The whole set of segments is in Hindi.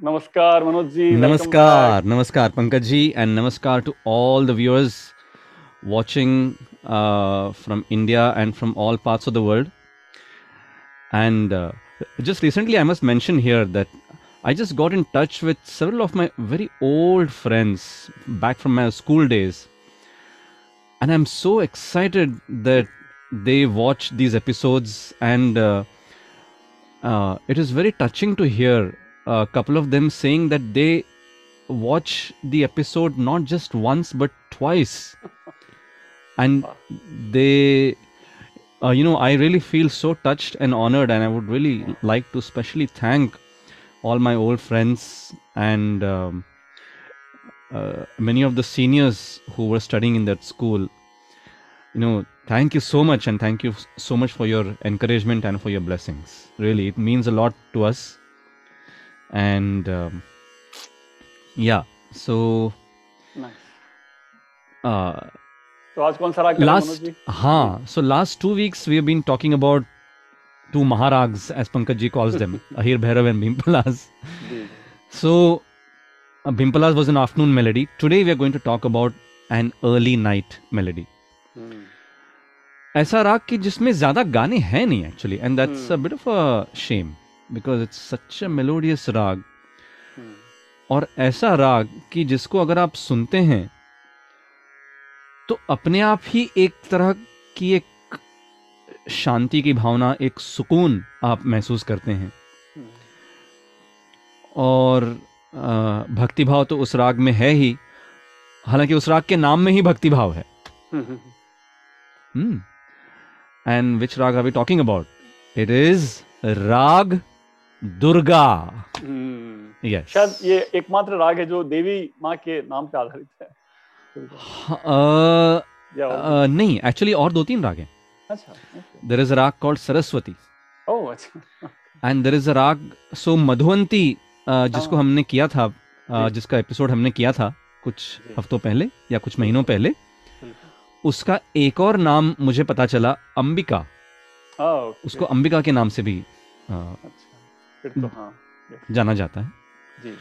Namaskar, Manoj ji. Namaskar. Namaskar, Pankaj ji, and Namaskar to all the viewers watching uh, from India and from all parts of the world. And uh, just recently, I must mention here that I just got in touch with several of my very old friends back from my school days. And I'm so excited that they watch these episodes, and uh, uh, it is very touching to hear a couple of them saying that they watch the episode not just once but twice. And they uh, you know i really feel so touched and honored and i would really like to specially thank all my old friends and um, uh, many of the seniors who were studying in that school. You know thank you so much and thank you so much for your encouragement and for your blessings. Really it means a lot to us and um, yeah so Nice. uh, तो आज कौन सा राग जी? हाँ so last two weeks we have been talking about two maharags as pankaj ji calls them ahir bhairav and bhimpalas ji, ji. so uh, bhimpalas was an afternoon melody today we are going to talk about an early night melody हम्म, ऐसा राग कि जिसमें ज़्यादा गाने हैं नहीं actually and that's a Hmm. Bit of a shame because it's such a melodious raga और ऐसा राग कि जिसको अगर आप सुनते हैं तो अपने आप ही एक तरह की एक शांति की भावना एक सुकून आप महसूस करते हैं। हम्म, और अ, भक्तिभाव तो उस राग में है ही हालाँकि उस राग के नाम में ही भक्ति भाव है and which raga are we talking about it is raga Durga. Hmm. Yes शायद ये एकमात्र राग है जो देवी माँ के नाम पे आधारित है। और- नहीं एक्चुअली और दो तीन राग हैं। अच्छा. देर इज़ अ राग कॉल्ड सरस्वती। ओह अच्छा। एंड देर इज़ अ राग सो मधुवंती जिसको हाँ। हमने किया था uh, जिसका एपिसोड हमने किया था कुछ हफ्तों पहले या कुछ महीनों पहले उसका एक और नाम मुझे पता चला अंबिका। हाँ, okay. उसको अंबिका के नाम से भी अच्छा। फिर तो हाँ जाना जाता है। जी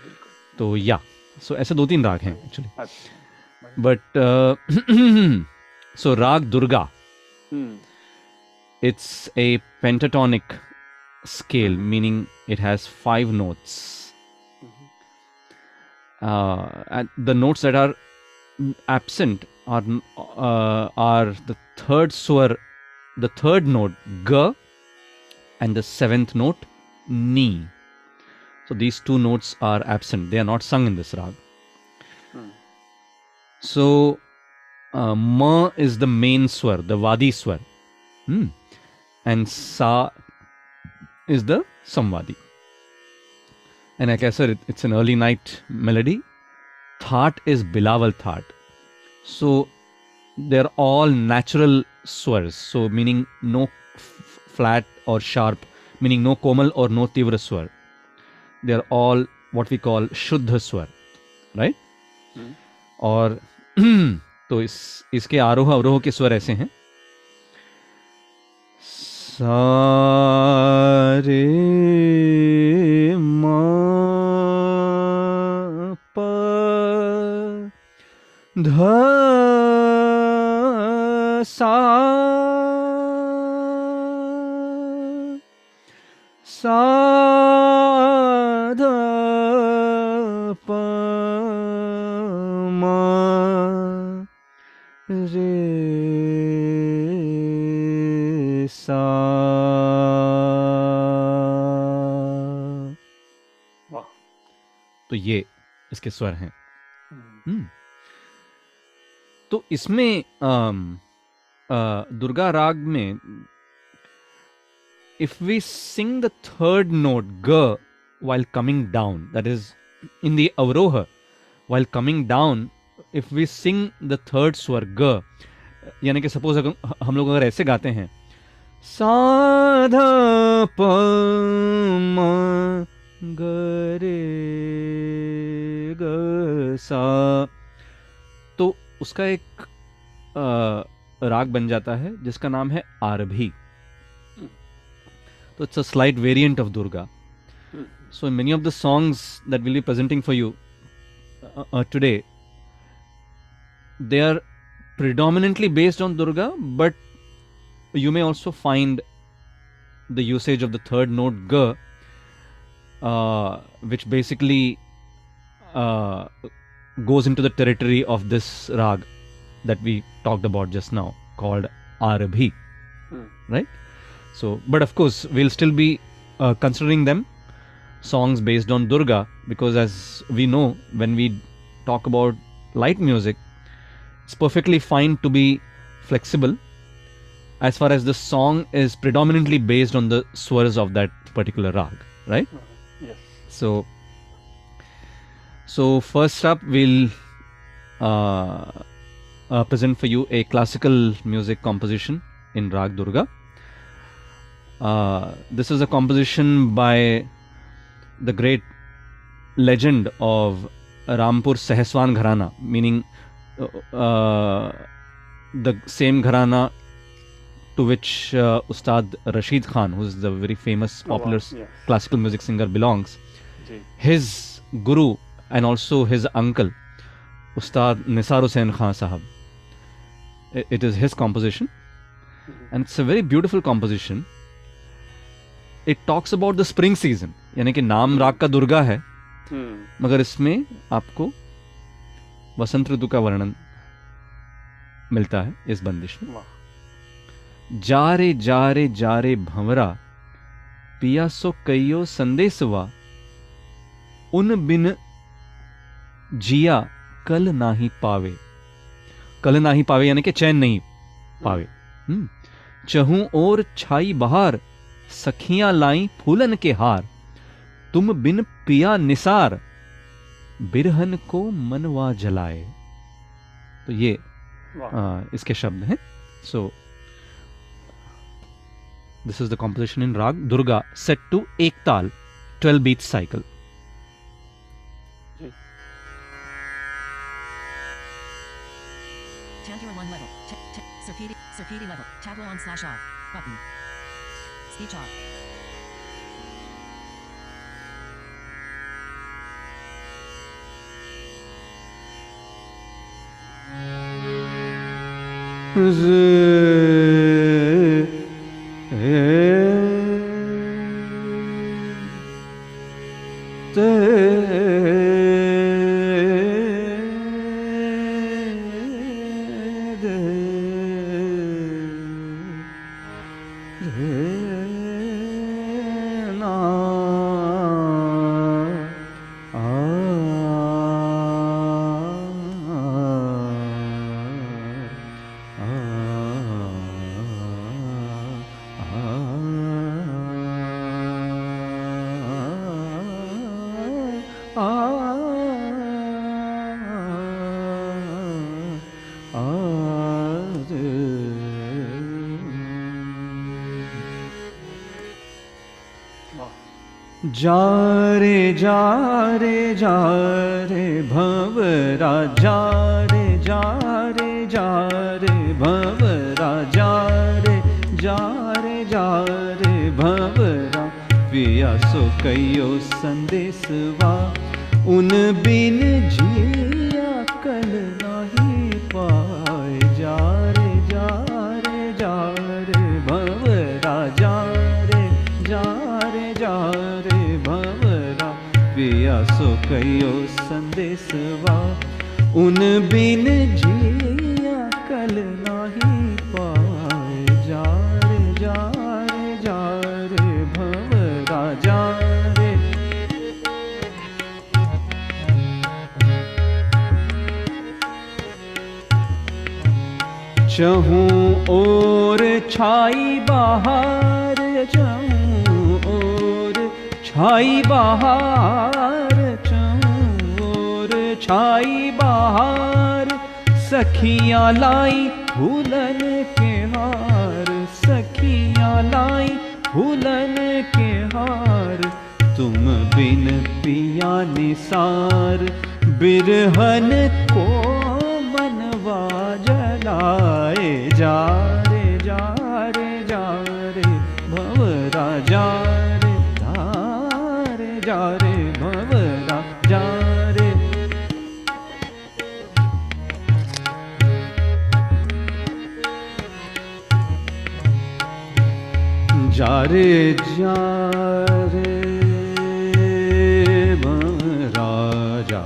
तो या सो ऐसे दो तीन राग हैं actually but so raga Durga. It's a pentatonic scale meaning it has five notes the notes that are absent are are the third swar the third note Ga and the seventh note Ni. So these two notes are absent. They are not sung in this rag. Hmm. So uh, Ma is the main swar, the Vadi swar. Hmm. And Sa is the Samvadi. And like I said, it, it's an early night melody. Thaat is Bilaval Thaat. So they're all natural swars. So meaning no f- flat or sharp meaning no komal or no tivra swar they're all what we call shuddha swar right hmm, और तो इस इसके आरोह अवरोह के स्वर ऐसे हैं सारे म प ध सा सा ध प म रे सा तो ये इसके स्वर हैं हम्म। तो इसमें अम, अ, दुर्गा राग में if we sing the third note Ga while coming down that is in the avroha while coming down if we sing the third स्वर ग यानी कि सपोज़ अगर हम लोग अगर ऐसे गाते हैं सा ध प ग रे ग सा तो उसका एक अ, राग बन जाता है जिसका नाम है Aarabhi. So it's a slight variant of Durga. Hmm. So many of the songs that we'll be presenting for you uh, uh, today, they are predominantly based on Durga, but you may also find the usage of the third note G, uh, which basically uh, goes into the territory of this rag that we talked about just now called Arabhi, hmm. right? So, but of course, we'll still be uh, considering them songs based on Durga because, as we know, when we talk about light music, it's perfectly fine to be flexible as far as the song is predominantly based on the swars of that particular rag, right? Yes. So, so first up, we'll uh, uh, present for you a classical music composition in Rag Durga. Uh, this is a composition by the great legend of Rampur Sahaswan Gharana, meaning uh, uh, the same Gharana to which uh, Ustad Rashid Khan, who is the very famous Oh, wow. popular Yes. classical music singer, belongs his guru and also his uncle, Ustad Nisar Hussain Khan Sahab. I- It is his composition, Mhm. and it's a very beautiful composition. It talks about the spring season, यानी कि नाम राग का दुर्गा है। Hmm. मगर इसमें आपको वसंत ऋतु का वर्णन मिलता है इस बंदिश में। जा रे जा रे जा रे भंवरा पिया सो कईयो संदेशवा उन बिन जिया कल नाही पावे। कल नाही पावे यानी कि चैन नहीं पावे। हम्म। चहूं और छाई बहार सखियाँ लाई फूलन के हार तुम बिन पिया निसार बिरहन को मनवा जलाए तो ये वाह uh, इसके शब्द हैं so this is the composition in raga Durga set to एक taal 12 beat cycle Tantura 1 level. T- t- Serpidi, Serpidi level. Tableau on slash off. Button. Speech off. वाह जा रे जा रे जा रे भंवरा जा रे जा रे जा रे भंवरा जा रे जा रे जा रे भंवरा। पिया सो कयो संदेशवा उन बिन जिया कयो संदेशवा उन बिन जिया कल नहीं पाए। जा रे जा रे जा रे भंवरा जा रे चहूं और छाई बहार, चहूं और छाई बहार। छाई बहार, सखियाँ लाई फूलन के हार, सखियाँ लाई फूलन के हार। तुम बिन पिया निसार, बिरहन को मनवा जलाए जा। जा रे जा रे भवरा जा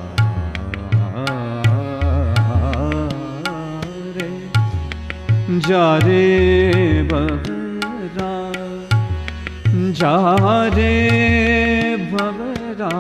रे जा रे भवरा जा रे भवरा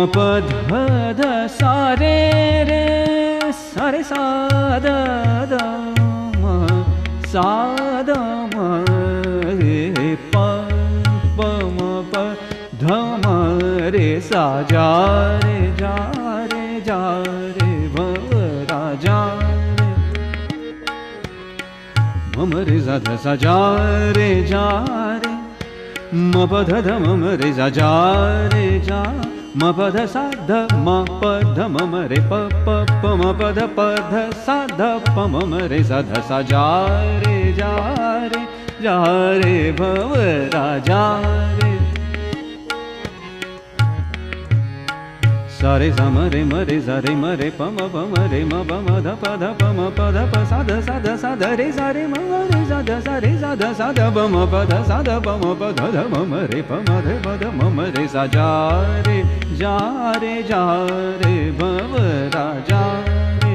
म प ध ध सा रे रे सा द द म सा द रे प म प ध म रे सा जा रे जा रे जा रे भ रा। जा मम रे सा ध सा जा रे जा रे। म प ध ध, मम रे सा जा रे, जा मपध साध म पध मम रे प प प म पध पध साध प मम रे सध स जा रे जा रे जा रे भव रा। जा रे सा रे सा म रे म रे म रे प म प म रे म प म ध प ध प म प ध प सा ध सा ध सा ध रे सा रे म रे सा ध सा रे सा ध सा ध प ध सा ध प म प ध ध म म रे प म रे प ध म म रे सा जा रे जा रे जा रे भव रा जा रे।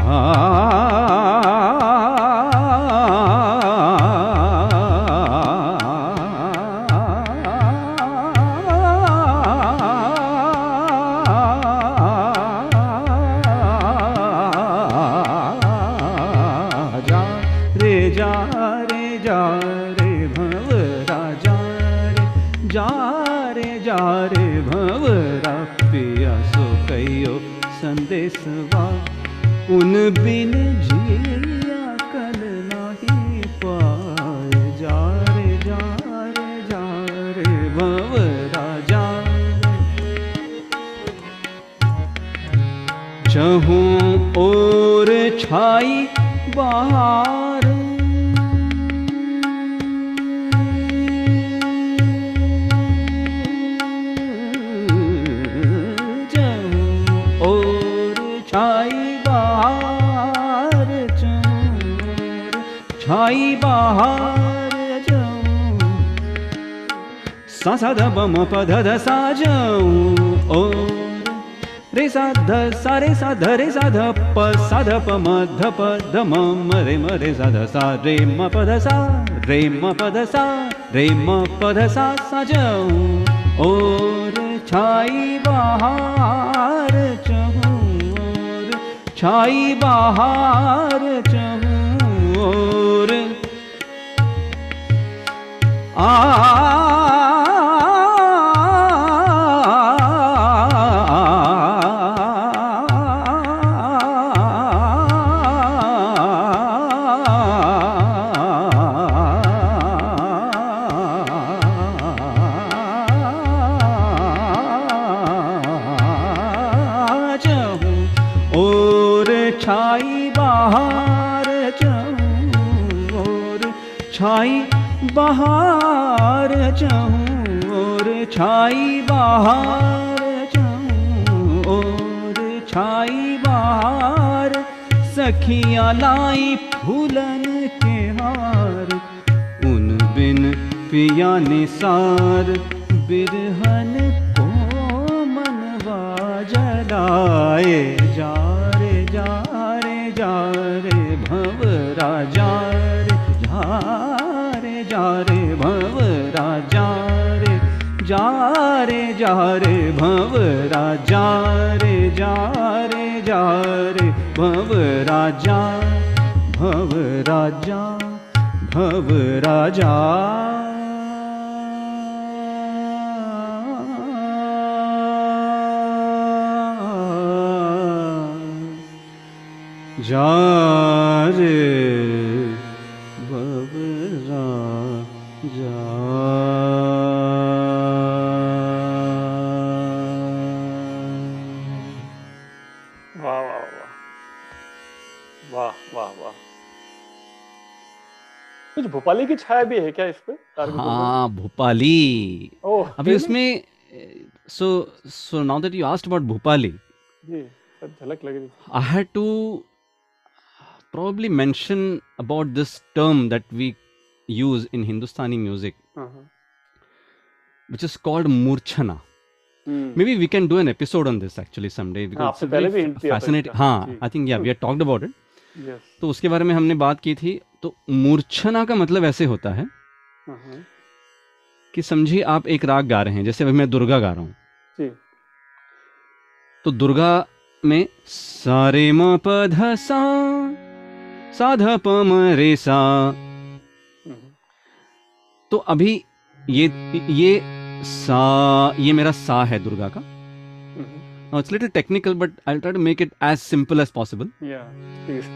जा छाई बहार। चहूँ और छाई बहार चहूँ छाई बहार चहूँ सा सा ध प म प ध ध सा जाऊँ ओ रे सा ध सा रे सा ध रे सा ध प सा ध प म ध, प ध, म म, रे म, रे सा ध सा, रे, म, प, ध, सा, रे, म, प, ध, सा, रे, म, प, ध, सा सा, जाऊँ। और छाई बहार चहूं छाई बहार चहूं और निसार बिरहन को मनवा जलाए जा रे जा रे जा रे भव राजा रे जा रे जा रे भव राजा रे जा रे जा रे भव राजा रे जा राजा रे भव राजा भव राजा भव राजा। जा रे भव राजा वाह वाह वाह। वाह वाह वाह। कुछ भोपाली की छाया भी है क्या इस पे हाँ भोपाली। ओह अभी उसमें so so now that you asked about Bhupali. जी झलक लग रही I had to probably mention about this term that we use in Hindustani music, हाँ हाँ which is called murchana. Hmm, Maybe we can do an episode on this actually someday because it's a very fascinating. हाँ, think yeah, we had talked about it. yes, तो उसके बारे में हमने बात की थी तो मूर्छना का मतलब ऐसे होता है हाँ हाँ कि समझिए आप एक राग गा रहे हैं जैसे मैं दुर्गा गा रहा हूँ तो दुर्गा में सारे म प ध सा साधपम सा तो अभी ये ये सा ये मेरा सा है दुर्गा का। It's little technical but I try to make it as simple as possible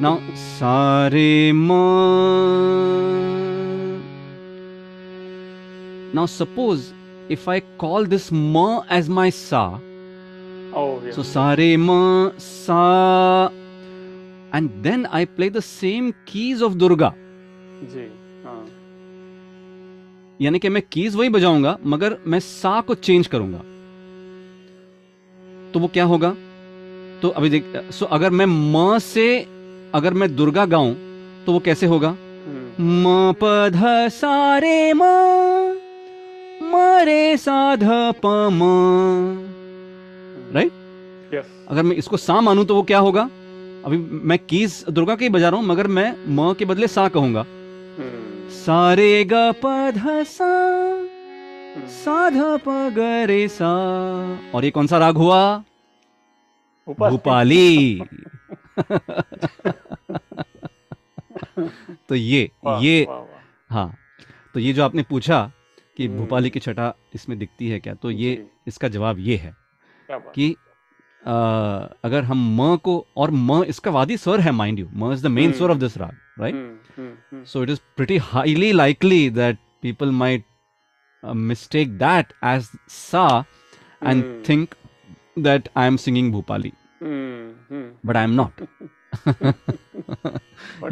now सारे Maui suppose if I call this म एज माई सा सो सारे म सा and then i play the same keys of durga. जी हाँ। यानी कि मैं कीज वही बजाऊँगा मगर मैं सा को चेंज करूँगा। तो वो क्या होगा? तो अभी देख सो अगर मैं म से अगर मैं दुर्गा गाऊं तो वो कैसे होगा? म प ध सा रे म म रे सा ध प म राइट अगर मैं इसको सा मानूं तो वो क्या होगा? अभी मैं कीज दुर्गा के बजा रहा हूँ मगर मैं म के बदले सा कहूँगा। हम्म, सा रे ग ध सा साधा प ग रे सा। और ये कौन सा राग हुआ? भूपाली। तो ये ये हाँ तो ये जो आपने पूछा कि हम्म। भूपाली की छटा इसमें दिखती है क्या तो ये इसका जवाब ये है कि अगर हम म को और म इसका वादी स्वर है माइंड यू म is the main swar of this raag right so it is pretty highly likely that people might mistake that as सा and think that I am singing Bhopali but I am not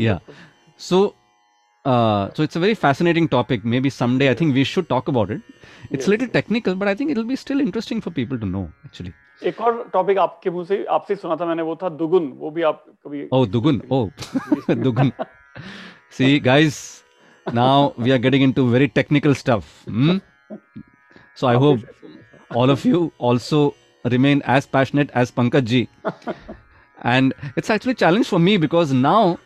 yeah so uh, so it's a very fascinating topic. Maybe someday I think we should talk about it. It's a Yes, little yes. technical, but I think it'll be still interesting for people to know. Actually. एक और टॉपिक आपके मुंह से आपसे सुना था मैंने वो था दुगुन वो भी आप कभी Oh, Dugun. Oh, Dugun. See, guys, now we are getting into very technical stuff. hmm? So I hope all of you also remain as passionate as Pankaj ji. and it's actually a challenge for me because now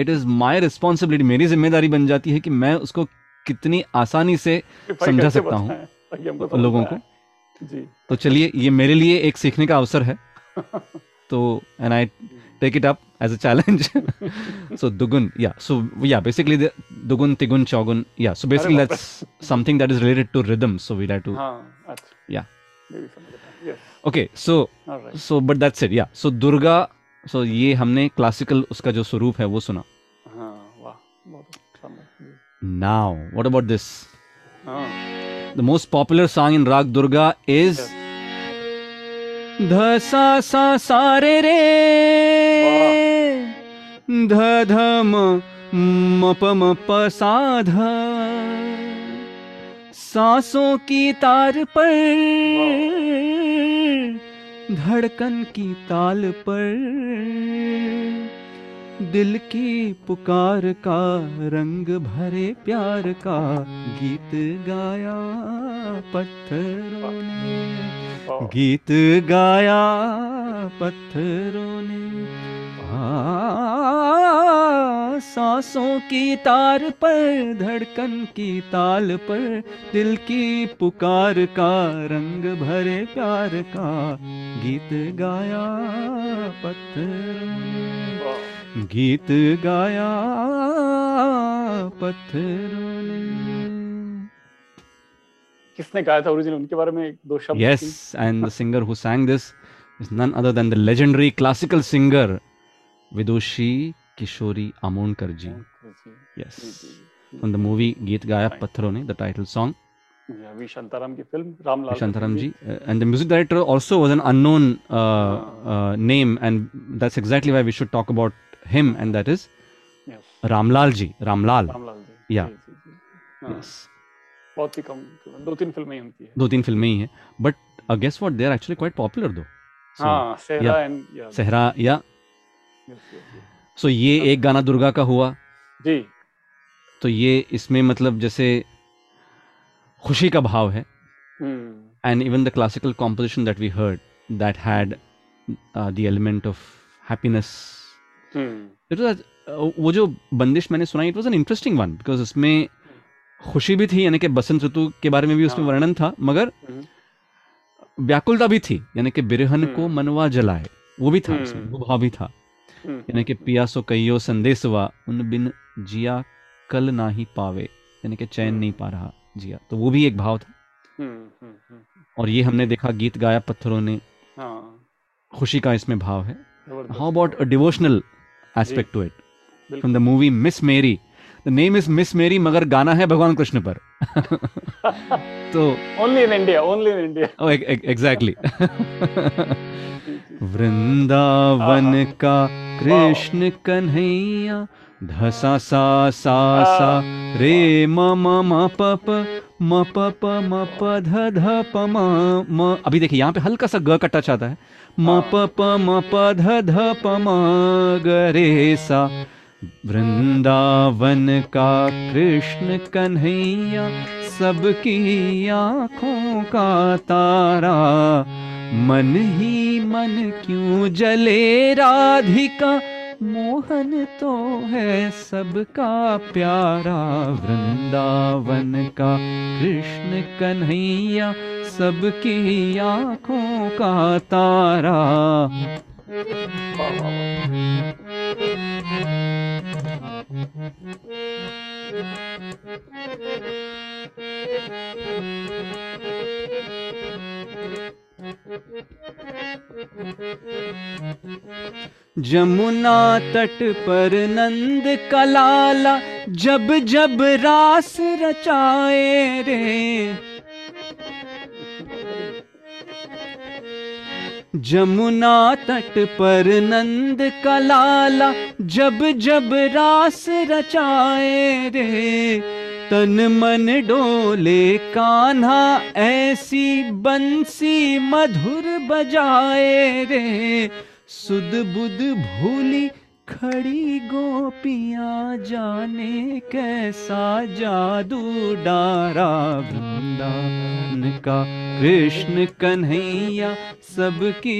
it is my responsibility मेरी ज़िम्मेदारी बन जाती है कि मैं उसको कितनी आसानी से समझा सकता हूँ लोगों को। जी। तो चलिए ये मेरे लिए एक सीखने का अवसर है। तो and I take it up as a challenge so दुगुन yeah so yeah basically दुगुन तिगुन चौगुन yeah so basically. That's something that is related to rhythm so we like to Yeah. Yes okay so so but that's it yeah so so ये हमने क्लासिकल उसका जो स्वरूप है वो सुना। वाह बहुत जी। नाउ व्हाट अबाउट दिस हाँ। The most popular song in raag Durga is ध सा सा सा रे रे। ध ध म म प म प सा ध। सांसों की तार पर धड़कन की ताल पर दिल की पुकार का रंग भरे प्यार का गीत गाया पत्थरों ने। गीत गाया पत्थरों ने। सांसों की तार पर धड़कन की ताल पर दिल की पुकार का रंग भरे प्यार का गीत गाया पत्थरों। गीत गाया पत्थरों। किसने गाया था ओरिजिनल उनके बारे में एक दो शब्द Yes, and the singer who sang this is none other than the legendary classical singer Vidushi Kishori Amonkar ji. Yes from the movie Geet Gaaya Pattharon ने द टाइटल सॉन्ग दो तीन फ़िल्में ही है। But guess what there actually quite popular दो या सो ये एक गाना दुर्गा का हुआ। जी। तो ये इसमें मतलब जैसे खुशी का भाव है। हम्म। That we heard that had uh, the element of happiness hmm. It was uh, वो जो बंदिश मैंने सुनाई it was an interesting one because उसमें खुशी भी थी यानी कि बसंत ऋतु के बारे में भी उसमें हाँ। वर्णन था मगर हम्म, व्याकुलता भी थी यानी कि बिरहन को हम्म। मनवा जलाए। वो भी था हम्म। उसमें वो भाव भी था। हम्म, यानी कि पिया सो कहियो संदेशवा उन बिन जिया कल ना ही पावे यानी कि चैन नहीं पा रहा जिया। तो वो भी एक भाव था। हम्म, हम्म, हम्म, और ये हमने देखा गीत गाया पत्थरों ने। हाँ। खुशी का इसमें भाव है। about a devotional aspect to it? बिल्कुल। from the movie Miss Mary? The name is Miss Mary मगर गाना है भगवान कृष्ण पर। तो only in India only in India oh, e- e- exactly. Vrindavan का कृष्ण कन्हैया धसा सा सा सा रे म म म प प म प प म प ध ध प म म। अभी देखिए यहाँ पे हल्का सा ग का टच आता है। म प प म प ध ध प म ग रे सा। वृंदावन का कृष्ण कन्हैया सबकी आँखों का तारा। मन ही मन क्यों जले राधिका मोहन तो है सबका प्यारा वृंदावन का कृष्ण कन्हैया सबकी आँखों का तारा वाह, वाह। जमुना तट पर नंद कलाला जब जब रास रचाए रे। जमुना तट पर नंद कलाला जब जब रास रचाए रे, तन मन डोले कान्हा ऐसी बंसी मधुर बजाए रे। सुद बुद भूली खड़ी गोपियाँ जाने कैसा जादू डारा वृंदावन का कृष्ण कन्हैया सबकी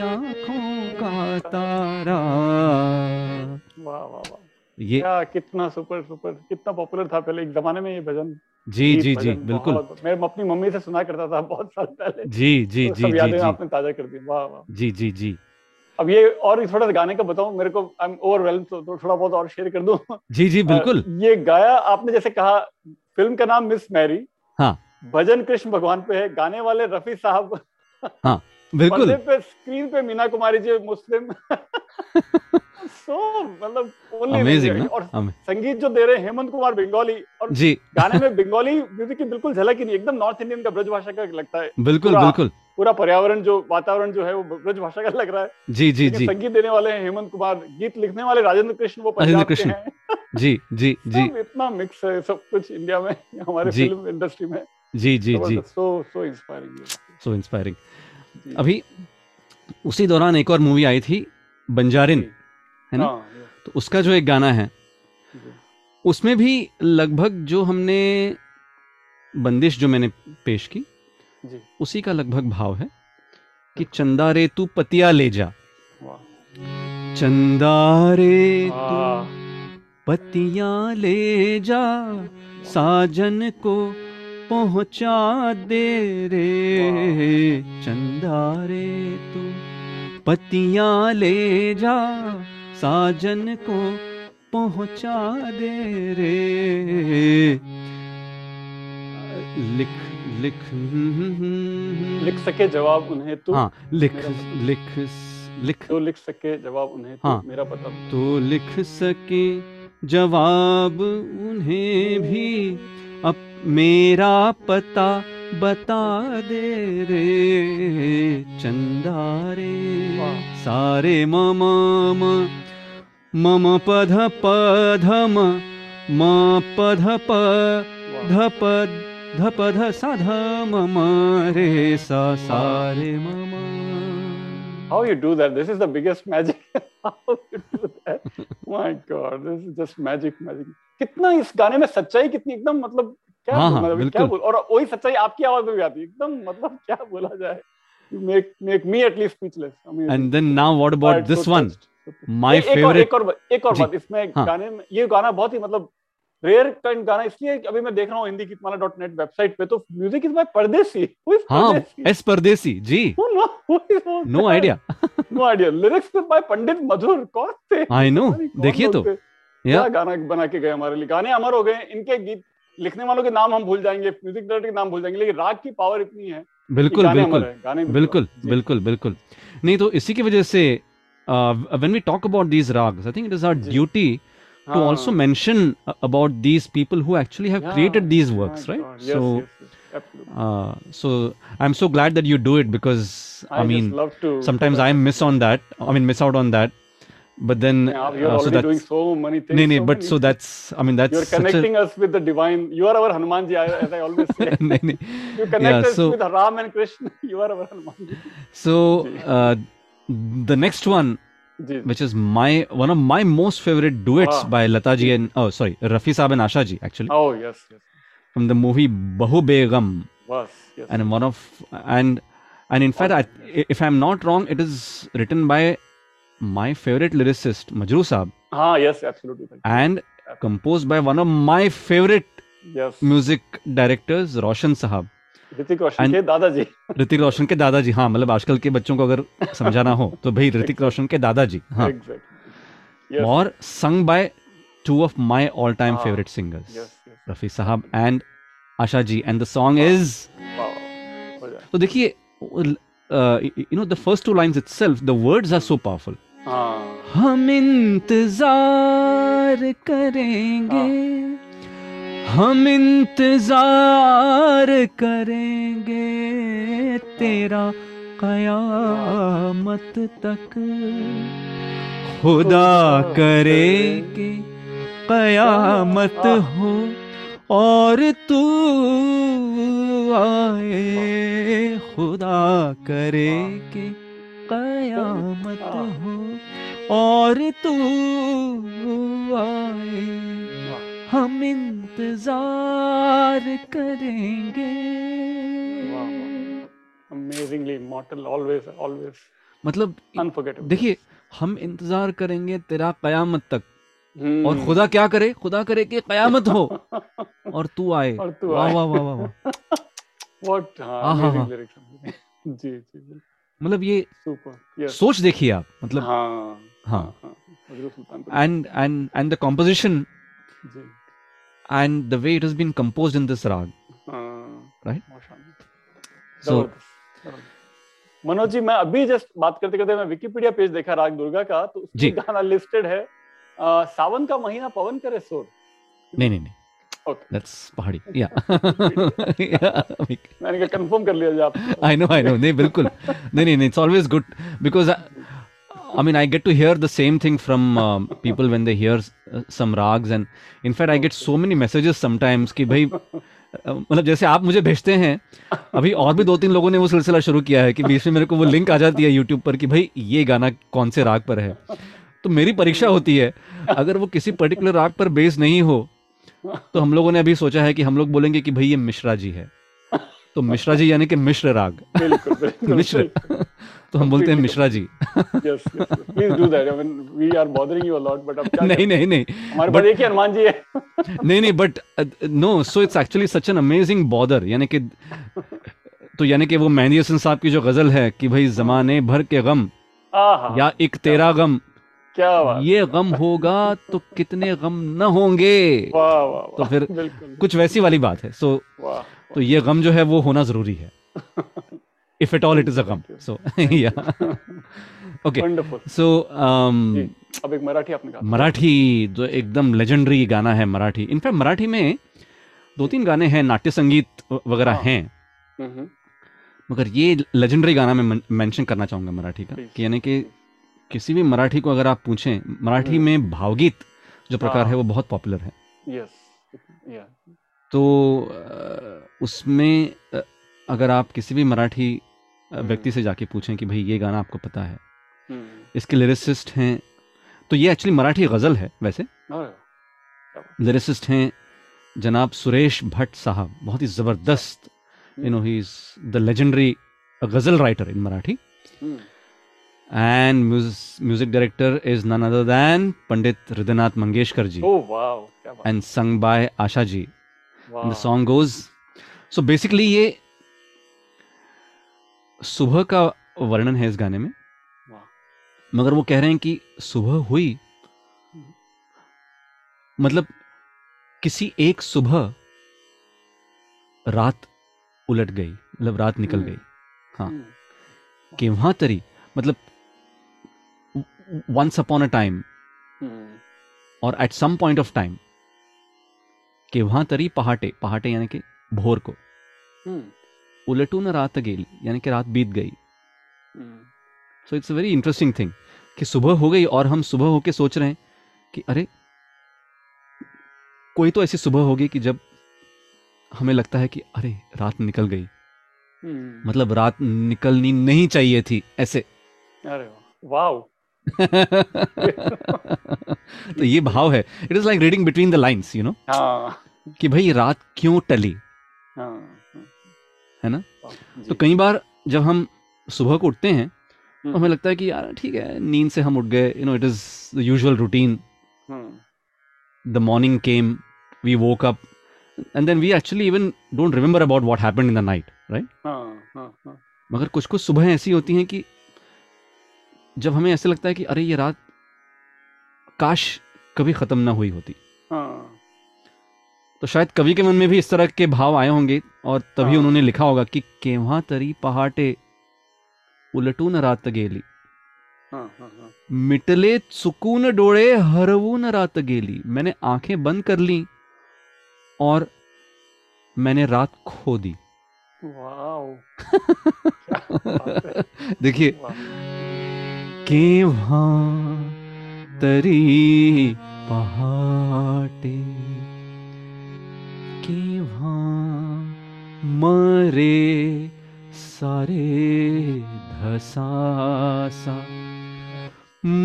आँखों का तारा। वाह वाह वाह। ये क्या कितना सुपर सुपर कितना पॉपुलर था पहले एक जमाने में ये भजन। जी जी जी बिल्कुल। मैं अपनी मम्मी से सुना करता था बहुत साल पहले। जी जी तो जी जी। आपने ताज़ा कर दी। वाह वाह। जी जी जी। अब ये और थोड़ा गाने का बताऊँ मेरे को आई एम ओवरवेल्म तो थोड़ा बहुत और शेयर कर दूँ। जी जी बिल्कुल। ये गाया आपने जैसे कहा फ़िल्म का नाम मिस मैरी हाँ। भजन कृष्ण भगवान पे है गाने वाले रफी साहब। हाँ बिल्कुल। पे स्क्रीन पे मीना कुमारी जी मुस्लिम। सो मतलब only अमेजिंग और संगीत जो दे रहे हैं हेमंत कुमार बंगाली और जी। गाने में बंगाली म्यूज़िक की बिल्कुल झलक ही नहीं एकदम नॉर्थ इंडियन का ब्रज भाषा का लगता है। बिल्कुल बिल्कुल। पूरा पर्यावरण जो वातावरण जो है वो ब्रज भाषा का लग रहा है। जी जी जी। संगीत देने वाले हैं हेमंत कुमार। गीत लिखने वाले राजेंद्र कृष्ण वो राजेंद्र पंजाब के कृष्ण। हैं। जी जी जी। इतना मिक्स है सब कुछ इंडिया में हमारे फ़िल्म इंडस्ट्री में। जी जी जी। सो सो इंस्पायरिंग सो इंस्पायरिंग अभी उसी दौरान एक और मूवी आई थी बंजारिन है ना? हाँ तो उसका जो एक गाना है उसमें भी लगभग जो हमने बंदिश जो मैंने पेश की जी। उसी का लगभग भाव है कि चंदा रे तू पतिया ले जा। चंदा रे हाँ, तू पतिया ले जा साजन को पहुँचा दे रे। चंदा रे तू पतियाँ ले जा साजन को पहुँचा दे रे। लिख। लिख लिख सके जवाब उन्हें तो हाँ लिख लिख लिख। जो लिख सके जवाब उन्हें तू हाँ। मेरा पता। तो लिख सके जवाब उन्हें भी। अब मेरा पता बता दे रे चंदा रे। सारे मम मम पध पधम म पध प वाह। ध प ध सा ध म रे सा सा रे म How you do that? This is the biggest magic. How you do that? My God, this is just magic, magic. कितना इस गाने में सच्चाई कितनी एकदम मतलब क्या हाँ, हाँ, मतलब क्या बोल और वही सच्चाई आपकी आवाज़ में भी आती है एकदम मतलब क्या बोला जाए make make me at least speechless. Amazing. and then now what about this so one my एक, एक और एक और एक और बात इसमें हाँ। गाने में ये गाना बहुत ही मतलब रेयर काइंड गाना इसलिए अभी मैं देख रहा हूँ Hindi Geetmala dot net website पे तो म्यूज़िक इज़ बाय परदेसी। हाँ yes Pardesi ji. No idea no idea lyrics by Pandit Madhur कौन थे? आई नो देखिए तो। या गाना बना के गए हमारे लिए? गाने अमर हो गए इनके गीत लिखने वालों के नाम हम भूल जाएँगे म्यूज़िक डायरेक्टर के नाम भूल जाएँगे लेकिन राग की पावर इतनी है बिल्कुल बिल्कुल। बिल्कुल बिल्कुल बिल्कुल। नहीं तो इसी की वजह से when we talk about these raags I think it is our ji. to ah. also mention about these people who actually have yeah. created these works, right? Yes, so, yes, yes. Uh, so I'm so glad that you do it because I, I mean, sometimes I miss on that. I mean, miss out on that. But then, yeah, you're uh, so doing so many things. No, no, so but many. so that's, I mean, that's. You're connecting a... us with the divine. You are our Hanumanji, as I always say. nee, nee. You connect yeah, us so... with Ram and Krishna. You are our Hanumanji. So, uh, the next one which is my one of my most favorite duets ah. by Lataji and oh sorry Rafi Saab and Asha Ji actually. Oh yes, yes. From the movie Bahu Begum. Was yes. And one of and and in fact, I, if I'm not wrong, it is written by my favorite lyricist Majru Saab. Ah yes, absolutely. And composed by one of my favorite yes. music directors Roshan Sahab. Hrithik Roshan के दादाजी। ऋतिक रोशन के दादाजी हाँ मतलब आजकल के बच्चों को अगर समझाना हो तो भाई ऋतिक रोशन के दादाजी हाँ। और song by two of my all time favourite singers Rafi Sahab and Asha ji and the song is तो देखिए you know the first two lines itself the words are so powerful हम इंतज़ार करेंगे। हाँ। हम इंतज़ार करेंगे तेरा कयामत तक। खुदा करे कि कयामत हो और तू आए। खुदा करे कि कयामत हो और तू आए। हम इंतज़ार करेंगे। amazingly immortal always always मतलब देखिए हम इंतज़ार करेंगे तेरा कयामत तक। हम्म, और खुदा क्या करे? खुदा करे कि कयामत हो। और तू आए। और तू वाह वाह वाह वाह वाह। What? amazing हाँ। lyrics जी जी मतलब ये yes. सोच देखिए आप मतलब हाँ हाँ। हाँ मजरूह Sultanpur and and and the way it has been composed in this rag हाँ Right? So-। मनोज जी मैं अभी जस्ट बात करते करते मैं विकिपीडिया पेज देखा राग दुर्गा का तो। उसमें गाना लिस्टेड है अ, सावन का महीना पवन करे शोर नहीं नहीं नहीं Okay. that's पहाड़ी yeah yeah मैंने कहा कंफर्म कर लिया जी आप I know, I know. नहीं बिल्कुल नहीं नहीं नहीं. It's always good because I, mean I get to hear the same thing from um, people when they hear uh, some rags and in fact I get so many messages sometimes कि भाई uh, मतलब जैसे आप मुझे भेजते हैं अभी और भी दो तीन लोगों ने वो सिलसिला शुरू किया है कि बीच में मेरे को वो लिंक आ जाती है यूट्यूब पर कि भाई ये गाना कौन से राग पर है? तो मेरी परीक्षा होती है अगर वो किसी पर्टिकुलर राग पर बेस नहीं हो तो हम लोगों ने अभी सोचा है कि हम लोग बोलेंगे कि भाई ये मिश्रा जी है। तो मिश्रा जी यानी कि मिश्र राग। बिल्कुल बिल्कुल मिश्र। तो हम बोलते हैं Mishra ji. Yes please do that I mean we are bothering you a lot but अब नहीं नहीं नहीं। हमारे पास एक ही हनुमान जी है। नहीं नहीं but no so it's actually such an amazing bother यानी कि तो यानी कि वो मेहंदी हसन साहब की जो गज़ल है कि भाई जमाने भर के गम या एक तेरा गम क्या बात। ये गम होगा तो कितने गम न होंगे। वाह वाह तो फिर कुछ वैसी वाली बात है। सो तो ये गम जो है वो होना ज़रूरी है। If at all it is a gum so yeah okay wonderful so जी अब एक मराठी आपने कहा। um, मराठी जो एकदम लेजेंडरी गाना है मराठी। इनफैक्ट मराठी में दो तीन गाने हैं नाट्य संगीत वगैरह हाँ। हैं। हम्म, मगर ये लेजेंडरी गाना मैं मेंशन करना चाहूँगा मराठी का. कि यानी कि किसी भी मराठी को अगर आप पूछें मराठी हम्म। में भावगीत जो प्रकार हाँ। है। वो बहुत पॉपुलर है। यस तो उसमें अगर आप किसी भी मराठी। व्यक्ति से जाके पूछें कि भाई ये गाना आपको पता है। हम्म, इसके लिरिसिस्ट हैं। तो ये एक्चुअली मराठी गज़ल है वैसे। लिरिसिस्ट हैं जनाब सुरेश भट्ट साहब। बहुत ही ज़बरदस्त you know he is the legendary ghazal writer in Marathi. And music director is director is none other than Mangeshkar ji. And ji oh wow क्या बात। And sung by Asha ji. सुबह का वर्णन है इस गाने में। मगर वो कह रहे हैं कि सुबह हुई मतलब किसी एक सुबह रात उलट गई मतलब रात निकल हम्म। गई हाँ। हम्म, वहाँ तरी मतलब वंस अपॉन अ टाइम हम्म, और at some point of time के वहाँ तरी पहाटे पहाटे यानी कि भोर को। हम्म, उलटून रात गेली यानी कि रात बीत गई। So it's a very interesting thing कि सुबह हो गई और हम सुबह होके सोच रहे हैं कि अरे कोई तो ऐसी सुबह होगी कि जब हमें लगता है कि अरे रात निकल गई। हम्म, मतलब रात निकलनी नहीं चाहिए थी ऐसे। अरे वाओ। तो ये भाव है। It is like reading between the lines you know कि भाई रात क्यों टली? हाँ। है ना? तो कई बार जब हम सुबह को उठते हैं तो हम्म, हमें लगता है कि यार ठीक है नींद से हम उठ गए you know it is the usual routine hmm, the morning came we woke up and then we actually even don't remember about what happened in the night right? हाँ हाँ हाँ। मगर कुछ कुछ सुबह ऐसी होती हैं कि जब हमें ऐसे लगता है कि अरे ये रात काश कभी खत्म ना हुई होती। हाँ तो शायद कवि के मन में भी इस तरह के भाव आए होंगे और तभी हाँ। उन्होंने लिखा होगा कि केव्हा तरी पहाटे उलटून रात गेली। हाँ हाँ हाँ। मिटले चुकून डोळे हरवून रात गेली। मैंने आँखें बंद कर ली और मैंने रात खो दी। देखिए वाह, केव्हा तरी पहाटे कि मरे सरे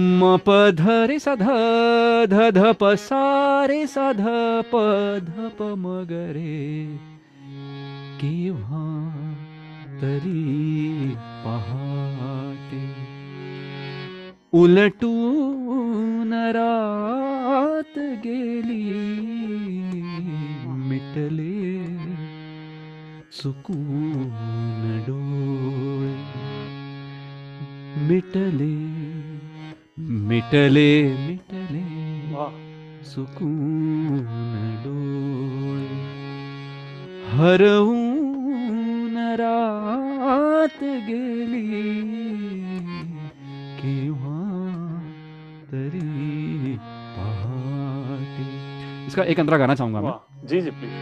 धप ध रे सध ध सारे सधप ध मगरे केव्हा तरी पहाटे। उलू नरात गेली मिटले चुकून डोळे मिटले मिटले मिटले वाह चुकून डोळे हरवून इसका एक अंतरा गाना चाहूँगा मैं। जी जी प्लीज़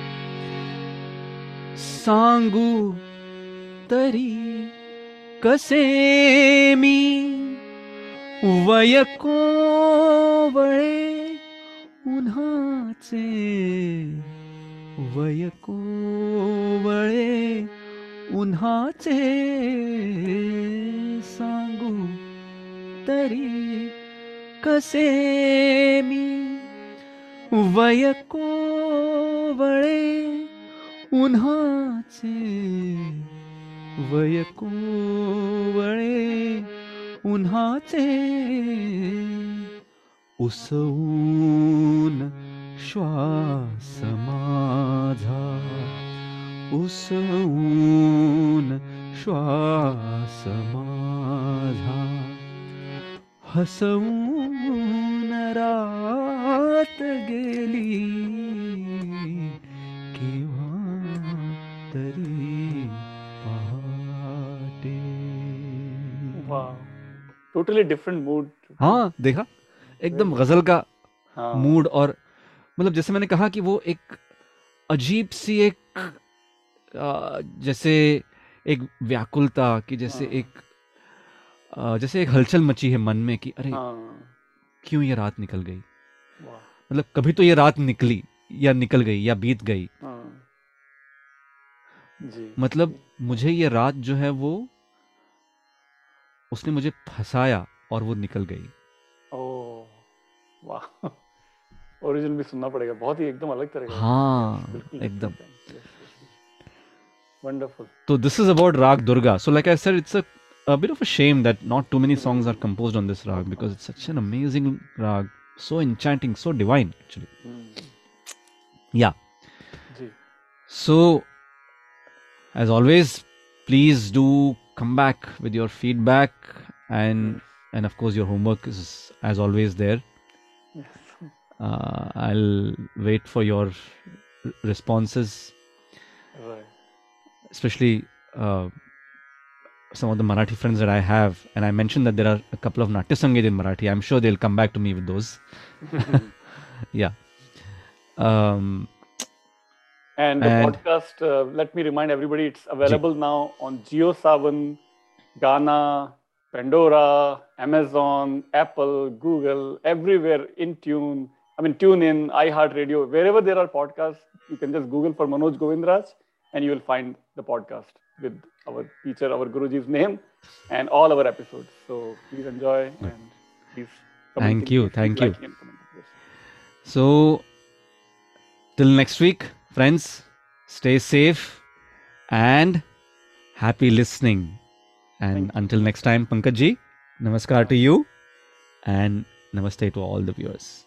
सांगू तरी कसे मी वय कोवळे उन्हाचे वय कोवळे उन्हाचे सांगू तरी कसे वयकोवळे उन्हाचे वयकोवळे उन्हाचे उसवून श्वास माझा उसवून श्वास माझा. हसवून रा रात गेली केव्हा तरी पहाटे। टोटली डिफरेंट मूड हाँ देखा? एकदम गज़ल का हाँ। मूड और मतलब जैसे मैंने कहा कि वो एक अजीब सी एक आ, जैसे एक व्याकुलता कि जैसे हाँ। एक आ, जैसे एक हलचल मची है मन में कि अरे हाँ। क्यों ये रात निकल गई? मतलब कभी तो ये रात निकली या निकल गई या बीत गई। हाँ। जी, मतलब जी, मुझे ये रात जो है वो उसने मुझे फंसाया और वो निकल गई। वाह। ओरिजिन भी सुनना पड़ेगा बहुत ही एकदम अलग तरह हाँ। एकदम। तो this is about raag Durga so like I said it's a bit of a shame that not too many songs are composed on this raag because it's such an amazing raag so enchanting, so divine actually. Yeah. So as always, please do come back with your feedback and and of course your homework is as always there. yes Uh, I'll wait for your responses. right especially uh, some of the Marathi friends that I have, and I mentioned that there are a couple of Natya Sangeet in Marathi. I'm sure they'll come back to me with those. Yeah. Um, And the And- podcast, uh, let me remind everybody, it's available now on JioSavan, Ghana, Pandora, Amazon, Apple, Google, everywhere in tune. I mean, tune in, iHeartRadio, wherever there are podcasts, you can just Google for Manoj Govindraj and you will find the podcast with our teacher, our Guruji's name, and all our episodes. So please enjoy and please. Thank you, thank you. like and comment. Yes. so, till next week, friends, stay safe and happy listening. And until next time, Pankaj ji, namaskar to you and namaste to all the viewers.